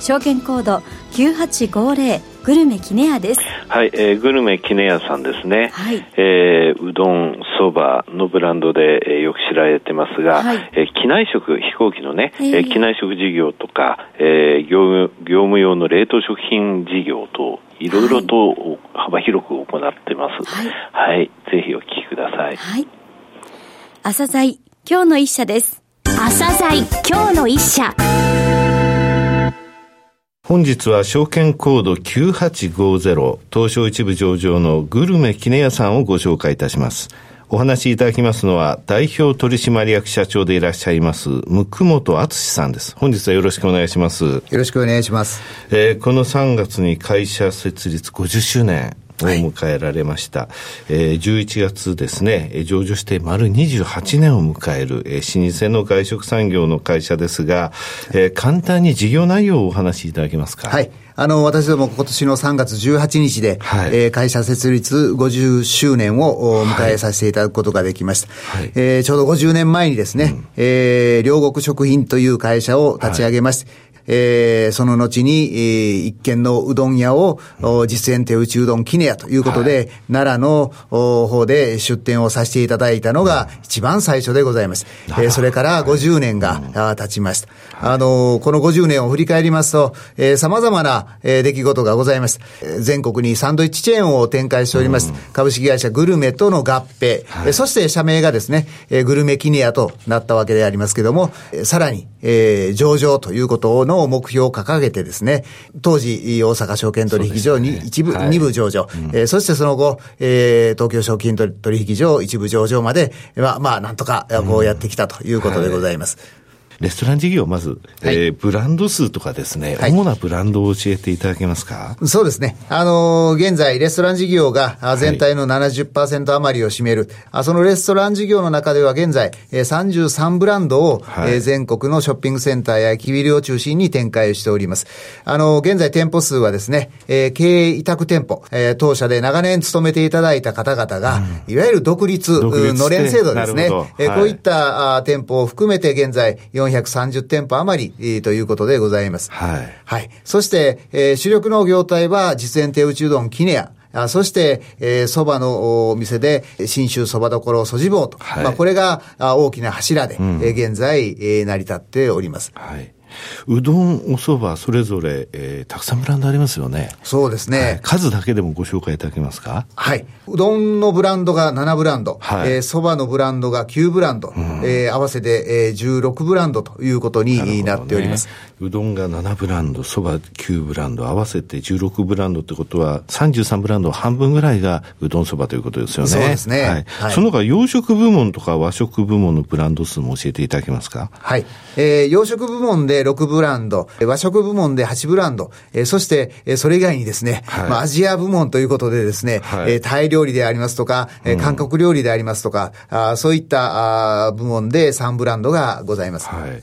証券コード9850グルメキネヤです。はい、えー、グルメキネヤさんですね。はい。えー、うどん、そばのブランドで、えー、よく知られてますが、はい、えー、機内食、飛行機のね、えー、機内食事業とか、えー、業務、業務用の冷凍食品事業と、いろいろと幅広く行ってます。はい。はい、ぜひお聞きください。はい。朝鮮今日の一社です。朝鮮今日の一社。本日は証券コード9850東証一部上場のグルメキネヤさんをご紹介いたします。お話しいただきますのは、代表取締役社長でいらっしゃいます、向本敦さんです。本日はよろしくお願いします。よろしくお願いします。えー、この3月に会社設立50周年。を迎えられました。はい、えー、11月ですね、上場して丸28年を迎える、えー、老舗の外食産業の会社ですが、えー、簡単に事業内容をお話しいただけますか？はい。あの、私ども今年の3月18日で、はい、えー、会社設立50周年を迎えさせていただくことができました。はい、えー、ちょうど50年前にですね、うん、えー、両国食品という会社を立ち上げまして、はいえー、その後に、えー、一軒のうどん屋を、うん、実演手打ちうどんきねやということで、はい、奈良の方で出店をさせていただいたのが一番最初でございます。えー、それから50年が、はい、経ちました。あの、この50年を振り返りますと、えー、様々な、えー、出来事がございます。全国にサンドイッチチェーンを展開しております。うん、株式会社グルメとの合併、はい、そして社名がですね、えー、グルメキネアとなったわけでありますけども、さらに、えー、上場ということの目標を掲げてですね、当時、大阪証券取引所に一部、二、部上場、うん、えー、そしてその後、えー、東京証券取引所一部上場まで、まあ、まあ、なんとか、こうやってきたということでございます。うんレストラン事業、まず、はい、えー、ブランド数とかですね、はい、主なブランドを教えていただけますか？そうですね。あのー、現在、レストラン事業が全体の70%余りを占める、はい、そのレストラン事業の中では現在、えー、33ブランドを、はい、えー、全国のショッピングセンターや駅ビルを中心に展開しております。あのー、現在店舗数はですね、えー、経営委託店舗、えー、当社で長年勤めていただいた方々が、うん、いわゆる独立、のれん制度ですね。えー、こういったあ店舗を含めて現在430店舗余り、えー、ということでございます。はい。はい。そして、えー、主力の業態は実演手打ちうどんキネア、あそして、えー、蕎麦のお店で、新州蕎麦所そじぼうと。はい、まあ、これが大きな柱で、うん、えー、現在、えー、成り立っております。はい。うどん、お蕎麦、それぞれ、えー、たくさんブランドありますよね。そうですね、はい、数だけでもご紹介いただけますか？はい。うどんのブランドが7ブランド、はい、えー、蕎麦のブランドが9ブランド、うん、えー、合わせて、えー、16ブランドということになっております。うどんが7ブランド、蕎麦9ブランド、合わせて16ブランドってことは、33ブランド半分ぐらいがうどん蕎麦ということですよね。そうですね。はい。はい、その他、洋食部門とか和食部門のブランド数も教えていただけますか？はい。えー、洋食部門で6ブランド、和食部門で8ブランド、えー、そして、えー、それ以外にですね、はい、まあ、アジア部門ということでですね、はい、えー、タイ料理でありますとか、えー、韓国料理でありますとか、うん、あそういったあ部門で3ブランドがございます。はい。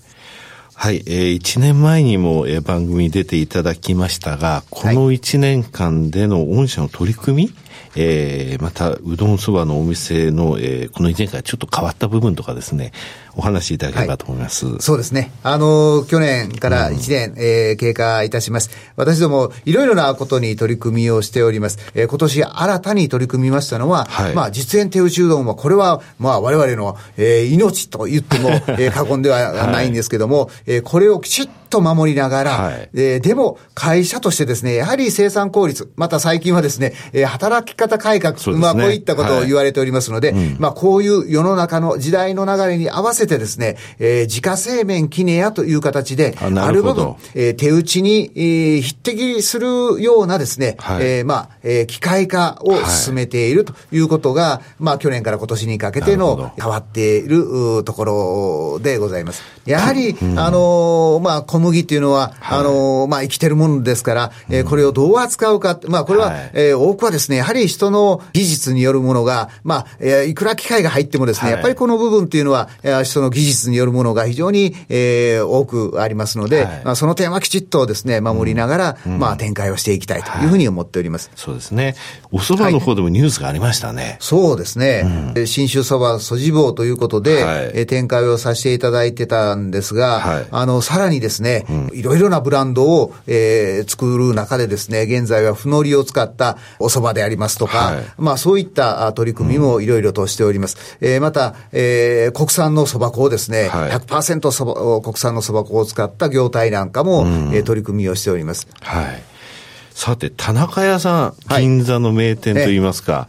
はい、えー、1年前にも、えー、番組に出ていただきましたが、この1年間での御社の取り組み、えー、また、うどんそばのお店の、えー、この1年間ちょっと変わった部分とかですね、お話しいただければと思います。はい、そうですね。あの、去年から1年、うん、えー、経過いたします。私ども、いろいろなことに取り組みをしております。えー、今年新たに取り組みましたのは、はい、まあ、実演手打ちうどんは、これは、まあ、我々の、えー、命と言っても、えー、過言ではないんですけども、はい、えー、これをきちっと守りながら、はい、えー、でも、会社としてですね、やはり生産効率、また最近はですね、えー、働き方改革、ね、まあ、こういったことを言われておりますので、はいうん、まあ、こういう世の中の時代の流れに合わせてですね、えー、自家製麺キネヤという形で、あある部分、えー、手打ちに、えー、匹敵するようなですね、はい、えー、まあ、えー、機械化を進めているということが、はい、まあ、去年から今年にかけての変わっているところでございます。やはり、うん、あのー、まあ、小麦っていうのは、はい、あの、まあ、生きてるものですから、えー、これをどう扱うか、まあ、これは、はい、えー、多くはですね、やはり人の技術によるものが、まあ、えー、いくら機械が入ってもですね、はい、やっぱりこの部分っていうのは、えー、人の技術によるものが非常に、えー、多くありますので、はい、まあ、その点はきちっとですね、守りながら、うん、まあ、展開をしていきたいというふうに思っております。そうですね。お蕎麦の方でもニュースがありましたね。そうですね。うん、新州蕎麦素地棒ということで、はい、え展開をさせていただいてたんですが、はい、あの、さらにですね、いろいろなブランドを、えー、作る中でですね、現在はふのりを使ったお蕎麦でありますとか、はい、まあそういった取り組みもいろいろとしております。うん、えー、また、えー、国産の蕎麦粉をですね、はい、100%そば国産の蕎麦粉を使った業態なんかも、うん、えー、取り組みをしております。はい。さて、田中屋さん、銀座の名店といいますか、は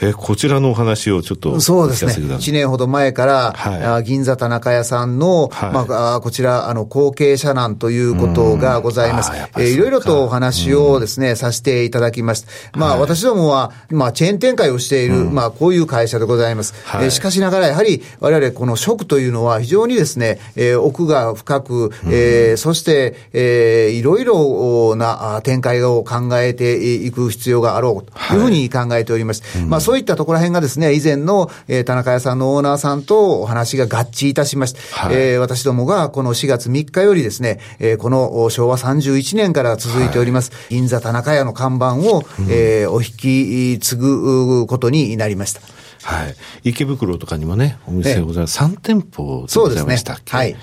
い、えこちらのお話をちょっとそうですね。1年ほど前から、はい、銀座田中屋さんの、はい、まあ、こちら、あの、後継者なんということがございます。えいろいろとお話をですね、させていただきました。まあ、私どもは、まあ、チェーン展開をしている、まあ、こういう会社でございます。えしかしながら、やはり、我々、この食というのは非常にですね、え奥が深く、えー、そして、えー、いろいろな展開を考えていく必要があろうというふうに考えております。はい、まあそういったところら辺がですね、以前の、えー、田中屋さんのオーナーさんとお話が合致いたしまして、はい、えー、私どもがこの4月3日よりですね、えー、この昭和31年から続いております、はい、銀座田中屋の看板を、うん、えー、お引き継ぐことになりました。はい。池袋とかにもね、お店ございます。3店舗でございましたっけ、ね、はい。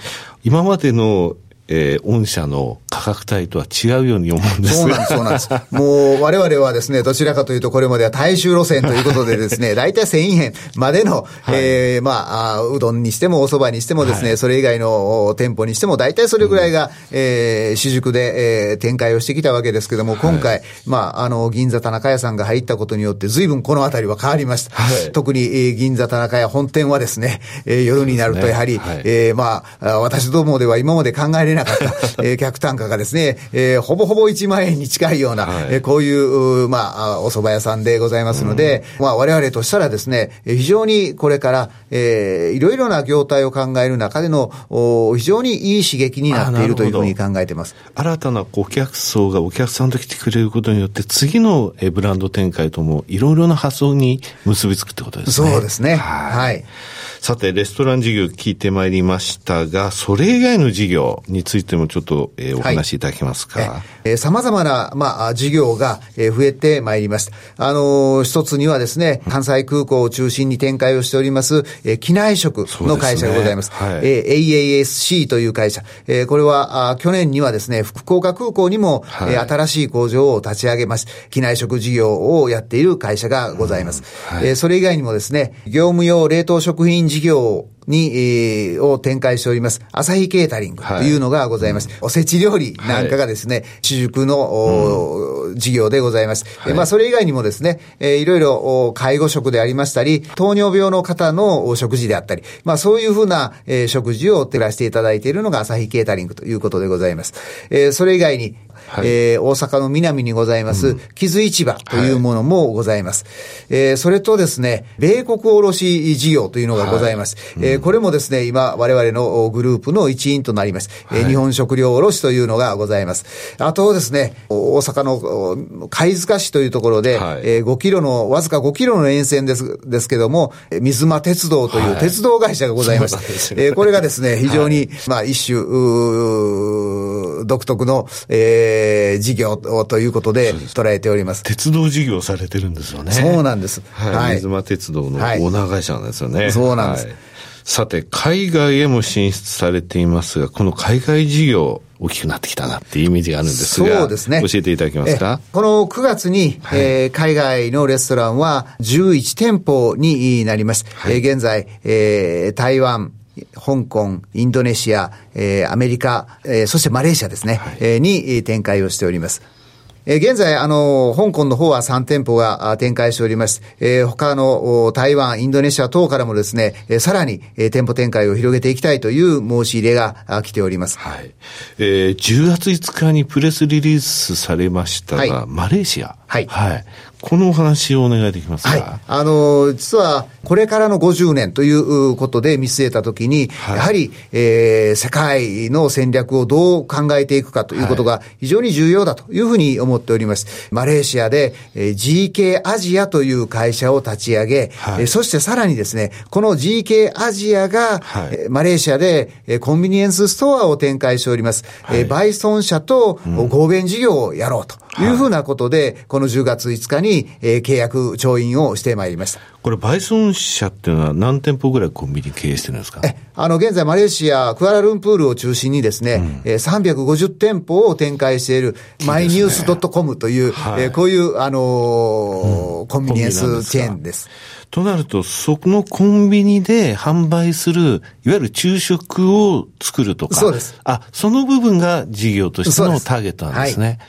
今までのえー、御社の価格帯とは違うように思うんです。そうなんです、そうなんです。もう、我々はですね、どちらかというと、これまでは大衆路線ということでですね、大体1000円までの、はい、えー、まあ、うどんにしてもお蕎麦にしてもですね、はい、それ以外の店舗にしても、大体それぐらいが、うん、えー、主軸で、えー、展開をしてきたわけですけども、今回、はい、まあ、あの、銀座田中屋さんが入ったことによって、随分このあたりは変わりました。はい、特に、えー、銀座田中屋本店はですね、えー、夜になるとやはり、ね。はい、えー、まあ、私どもでは今まで考えれなかった、えー、客単価がですね、えー、ほぼほぼ1万円に近いような、はい、えー、こういう、まあ、お蕎麦屋さんでございますので、うん、まあ、我々としたらですね、非常にこれから、えー、いろいろな業態を考える中での、お非常にいい刺激になっているというふうに考えてます。新たな顧客層がお客さんと来てくれることによって、次のブランド展開ともいろいろな発想に結びつくってことですね。そうですね。はい。はいさて、レストラン事業聞いてまいりましたが、それ以外の事業についてもちょっと、えー、お話しいただけますか？はい、えー、様々な、まあ、事業が、えー、増えてまいりました。あのー、一つにはですね、関西空港を中心に展開をしております、えー、機内食の会社がございます。すね、はい、えー、AASC という会社。えー、これは、あ去年にはですね、福岡空港にも、はい、えー、新しい工場を立ち上げまし機内食事業をやっている会社がございます。うんはい、えー、それ以外にもですね、業務用冷凍食品事業に、えー、を展開しております、朝日ケータリングというのがございます。はいおせち料理なんかがですね、はい、主軸の、うん、事業でございます。はい、まあ、それ以外にもですね、えー、いろいろ介護食でありましたり、糖尿病の方の食事であったり、まあ、そういうふうな、えー、食事を照らしていただいているのが朝日ケータリングということでございます。えー、それ以外に、はい、えー、大阪の南にございます、木津市場というものもございます。はい、えー、それとですね、米国卸事業というのがございます。はい、えー、これもですね、今、我々のグループの一員となります。はい、日本食料卸というのがございます。あとですね、大阪の貝塚市というところで、はい、えー、5キロの、わずか5キロの沿線です、ですけども、水間鉄道という鉄道会社がございます。はい、えー、これがですね、非常に、まあ、一種、独特の、えーえー、事業ということで捉えております。鉄道事業されてるんですよね。そうなんです。はい。水間鉄道のオーナー会社なんですよね。はい、そうなんです。はい、さて、海外へも進出されていますが、この海外事業、大きくなってきたなっていうイメージがあるんですが、そうですね。教えていただけますか？この9月に、はい、えー、海外のレストランは11店舗になります。はい、えー、現在、えー、台湾、香港、インドネシア、えー、アメリカ、えー、そしてマレーシアですね、はい、えー、に展開をしております。え現在、あの、香港の方は3店舗が展開しております。えー、他の台湾、インドネシア等からもですね、えー、さらに、えー、店舗展開を広げていきたいという申し入れが来ております。はい。えー、10月5日にプレスリリースされましたが、はい、マレーシア。はい。はい。このお話をお願いできますか？はい。あの、実は、これからの50年ということで見据えたときに、はい、やはり、えー、世界の戦略をどう考えていくかということが非常に重要だというふうに思っております。マレーシアで、えー、GK アジアという会社を立ち上げ、はい、えー、そしてさらにですね、この GK アジアが、はい、マレーシアで、えー、コンビニエンスストアを展開しております。はい、えー、バイソン社と合弁事業をやろうというふうなことで、この10月5日に、えー、契約調印をしてまいりました。これ、バイソン社っていうのは何店舗ぐらいコンビニ経営してるんですか？え、あの、現在マレーシア、クアラルンプールを中心にですね、うん、えー、350店舗を展開している、マイニュース .com という、はい、えー、こういう、あのーうん、コンビニエンスチェーンです。となると、そのコンビニで販売する、いわゆる昼食を作るとか。そうです。あ、その部分が事業としてのターゲットなんですね。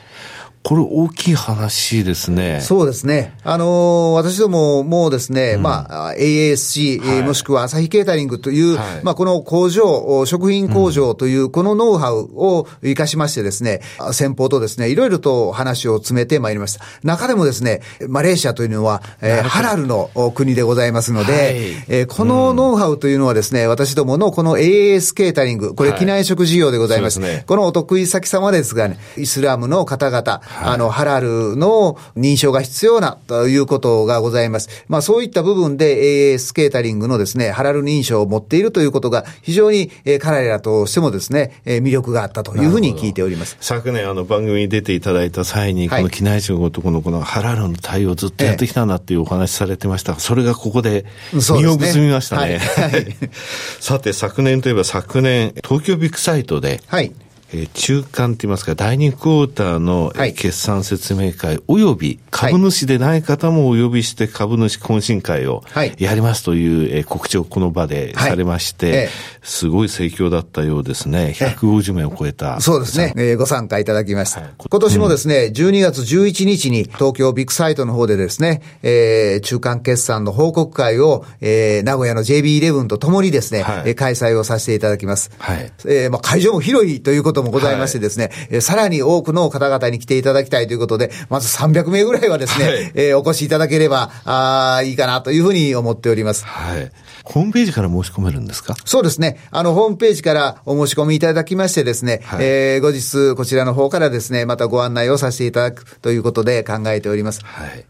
これ大きい話ですね。そうですね。あのー、私どももうですね、うん、まあ、AASC、はい、もしくは朝日ケータリングという、はい、まあ、この工場、食品工場というこのノウハウを活かしましてですね、うん、先方とですね、いろいろと話を詰めてまいりました。中でもですね、マレーシアというのは、えー、ハラルの国でございますので、はい、えー、このノウハウというのはですね、私どものこの AAS ケータリング、これ機内食事業でございます。はい、すね、このお得意先様ですがね、イスラムの方々、あの、ハラルの認証が必要なということがございます。まあそういった部分で AS ケータリングのですね、ハラル認証を持っているということが非常に、えー、彼らとしてもですね、えー、魅力があったというふうに聞いております。昨年あの番組に出ていただいた際に、この機内食のとこのこのハラルの対応ずっとやってきたなっていうお話されてました。それがここで実を結びましたね。ねはい、さて昨年といえば昨年、東京ビッグサイトで、はい、えー、中間といいますか、第2クォーターの決算説明会、および株主でない方もお呼びして株主懇親会をやりますという、え告知をこの場でされまして、すごい盛況だったようですね。150名を超えた。そうですね。えー、ご参加いただきました。はい、今年もですね、12月11日に東京ビッグサイトの方でですね、えー、中間決算の報告会を、えー、名古屋の JB11 とともにですね、はい、開催をさせていただきます。はい。えー、まあ会場も広いということもございましてですね、はい、さらに多くの方々に来ていただきたいということで、まず300名ぐらいはですね、はい、えー、お越しいただければ、あいいかなというふうに思っております。はい。ホームページから申し込めるんですか？そうですね。あの、ホームページからお申し込みいただきましてですね、はい、えー、後日こちらの方からですね、またご案内をさせていただくということで考えております。はい。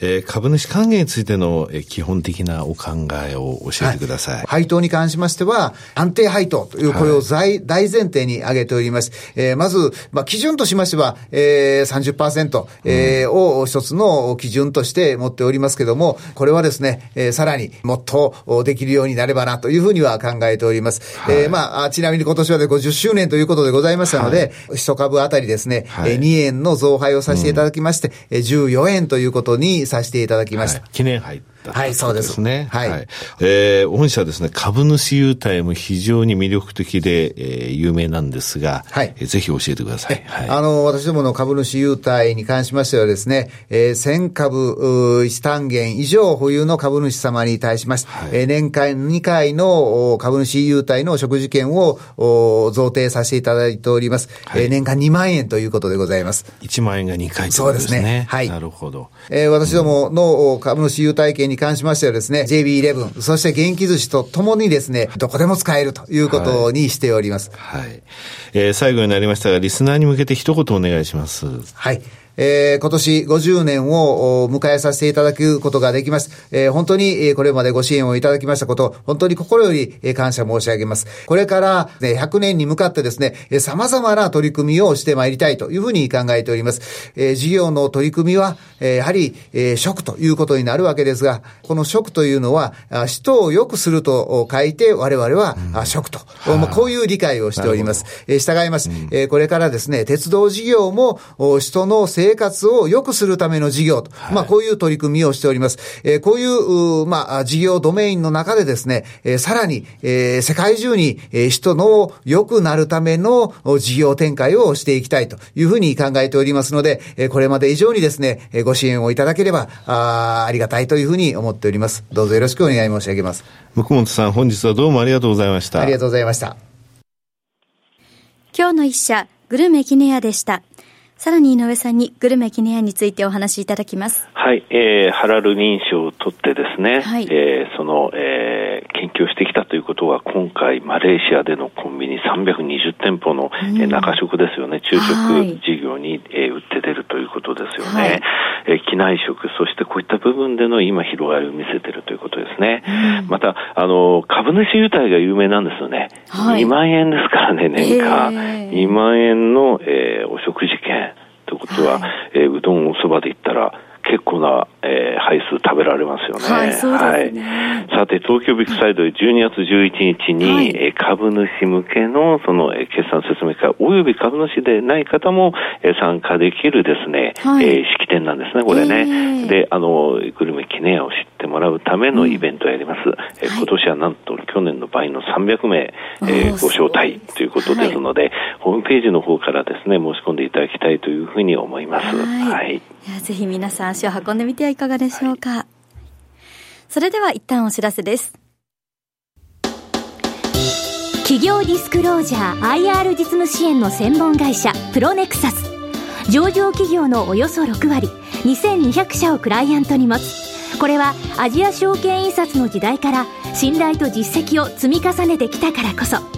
えー、株主還元についての、えー、基本的なお考えを教えてください。はい、配当に関しましては、安定配当という、これを大、はい、大前提に挙げております。えー、まず、まあ、基準としましては、えー、30%、えー、を一つの基準として持っておりますけども、これはですね、えー、さらにもっとできるようになればなというふうには考えております。はい、えー、まあ、ちなみに今年はで50周年ということでございましたので、はい、一株あたりですね、はい、2円の増配をさせていただきまして、うん、14円ということにさせていただきました。はい、記念杯はい、そうですね。はい。はい、えー、御社ですね、株主優待も非常に魅力的で、えー、有名なんですが、はい。えー、ぜひ教えてください。はい。あの、私どもの株主優待に関しましてはですね、えー、1000株、1単元以上保有の株主様に対しまして、はい、えー、年間2回の株主優待の食事券を贈呈させていただいております。はい、えー、年間2万円ということでございます。1万円が2回ということですね。そうですね。はい。なるほど。えー、私どもの株主優待券に関しましてはですね、JB11、そして元気寿司とともにですね、どこでも使えるということにしております。はい。はい、えー、最後になりましたが、リスナーに向けて一言お願いします。はい。えー、今年50年を迎えさせていただくことができます。えー、本当にこれまでご支援をいただきましたこと、本当に心より感謝申し上げます。これから、ね、100年に向かってですね、様々な取り組みをしてまいりたいというふうに考えております。えー、事業の取り組みは、やはり、えー、食ということになるわけですが、この食というのは、人を良くすると書いて、我々は、うん、食と、まあ、こういう理解をしております。えー、従います、うん、えー、これからですね、鉄道事業も、人の生生活を良くするための事業と、はい、まあ、こういう取り組みをしております。えー、こういう、まあ、事業ドメインの中でですね、えー、さらに、えー、世界中に、えー、人の良くなるための事業展開をしていきたいというふうに考えておりますので、えー、これまで以上にですね、ご支援をいただければ、あありがたいというふうに思っております。どうぞよろしくお願い申し上げます。向本さん、本日はどうもありがとうございました。ありがとうございました。今日の一社、グルメキネアでした。さらに井上さんにグルメ記念案についてお話しいただきます。はい、えー、ハラル認証を取ってですね、はい、えー、その、えー、研究してきたということは、今回、マレーシアでのコンビニ320店舗の、うん、えー、中食ですよね、昼食事業に、えー、売って出るということですよね。はい、えー、機内食、そしてこういった部分での今、広がりを見せているということですね。うん、また、あの、株主優待が有名なんですよね。はい、2万円ですからね、年間。えー、2万円の、えー、お食事券。ということは、はい、えー、うどんおそばで言ったら、結構な、えー、配数食べられますよね。はい、そうですね。はい、さて、東京ビッグサイドで12月11日に、はい、えー、株主向けの、その、えー、決算説明会、および株主でない方も、えー、参加できるですね、はい、えー、式典なんですね、これね。えー、で、あの、グルメ記念を知ってもらうためのイベントをやります。うん、えー、今年はなんと去年の倍の300名、えー、ご招待ということですので、はい、ホームページの方からですね、申し込んでいただきたいというふうに思います。はい。はい、ぜひ皆さん足を運んでみてはいかがでしょうか。はい、それでは一旦お知らせです。企業ディスクロージャー IR 実務支援の専門会社プロネクサス上場企業のおよそ6割2200社をクライアントに持つこれはアジア証券印刷の時代から信頼と実績を積み重ねてきたからこそ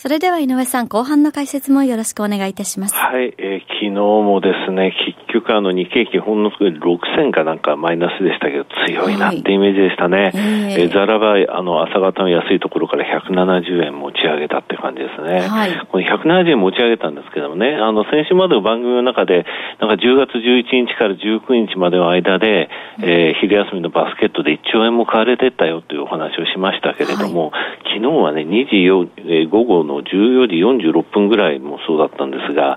それでは井上さん、後半の解説もよろしくお願いいたします。はい、えー、昨日もですね、結局あの日経基本の6000かなんかマイナスでしたけど、強いなってイメージでしたね。はい、えー、ザラバあの朝方の安いところから170円持ち上げたって感じですね。はい、この170円持ち上げたんですけどもね、あの先週までの番組の中で、なんか10月11日から19日までの間で、えー、昼休みのバスケットで1兆円も買われてったよというお話をしましたけれども、はい、昨日はね、2時4、えー、午後の14時46分ぐらいもそうだったんですが、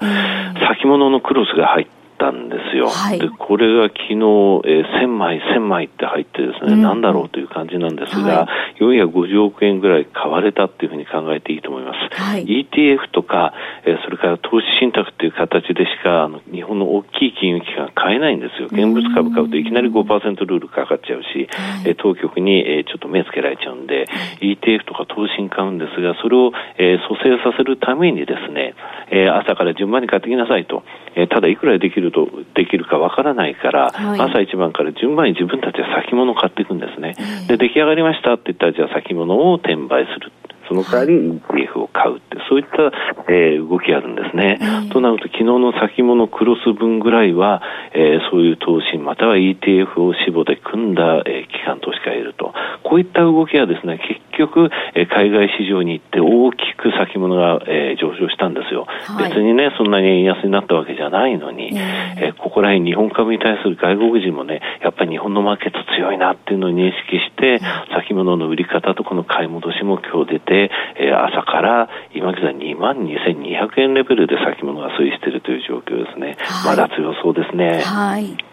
先物のクロスが入って、たんですよ。はい、でこれが昨日、えー、1000枚、1000枚って入ってですね、うん、なんだろうという感じなんですが、はい、450億円ぐらい買われたっていうふうに考えていいと思います。はい、ETF とか、えー、それから投資信託っていう形でしか、あの日本の大きい金融機関買えないんですよ。現物株買うといきなり5%ルールかかっちゃうし、はい、当局に、えー、ちょっと目つけられちゃうんで、ETF とか投資に買うんですが、それを、えー、蘇生させるためにですね、えー、朝から順番に買ってきなさいと。えー、ただいくらできるとできるかわからないから、はい、朝一番から順番に自分たちは先物を買っていくんですね。で、出来上がりましたって言ったら、じゃあ先物を転売する。その代わり ETF を買うって、そういった、えー、動きあるんですね。となると、昨日の先物クロス分ぐらいは、えー、そういう投資、または ETF を死母で組んだ、えー、機関投資家がいると。こういった動きはですね、結局、えー、海外市場に行って大きく先物が、えー、上昇したんですよ、はい、別にね、そんなに円安になったわけじゃないのに、えー、ここら辺日本株に対する外国人もね、やっぱり日本のマーケット強いなっていうのを認識して、先物の売り方とこの買い戻しも今日出て、えー、朝から今現在2万2200円レベルで先物が推移しているという状況ですね。はい、まだ強そうですね。はい。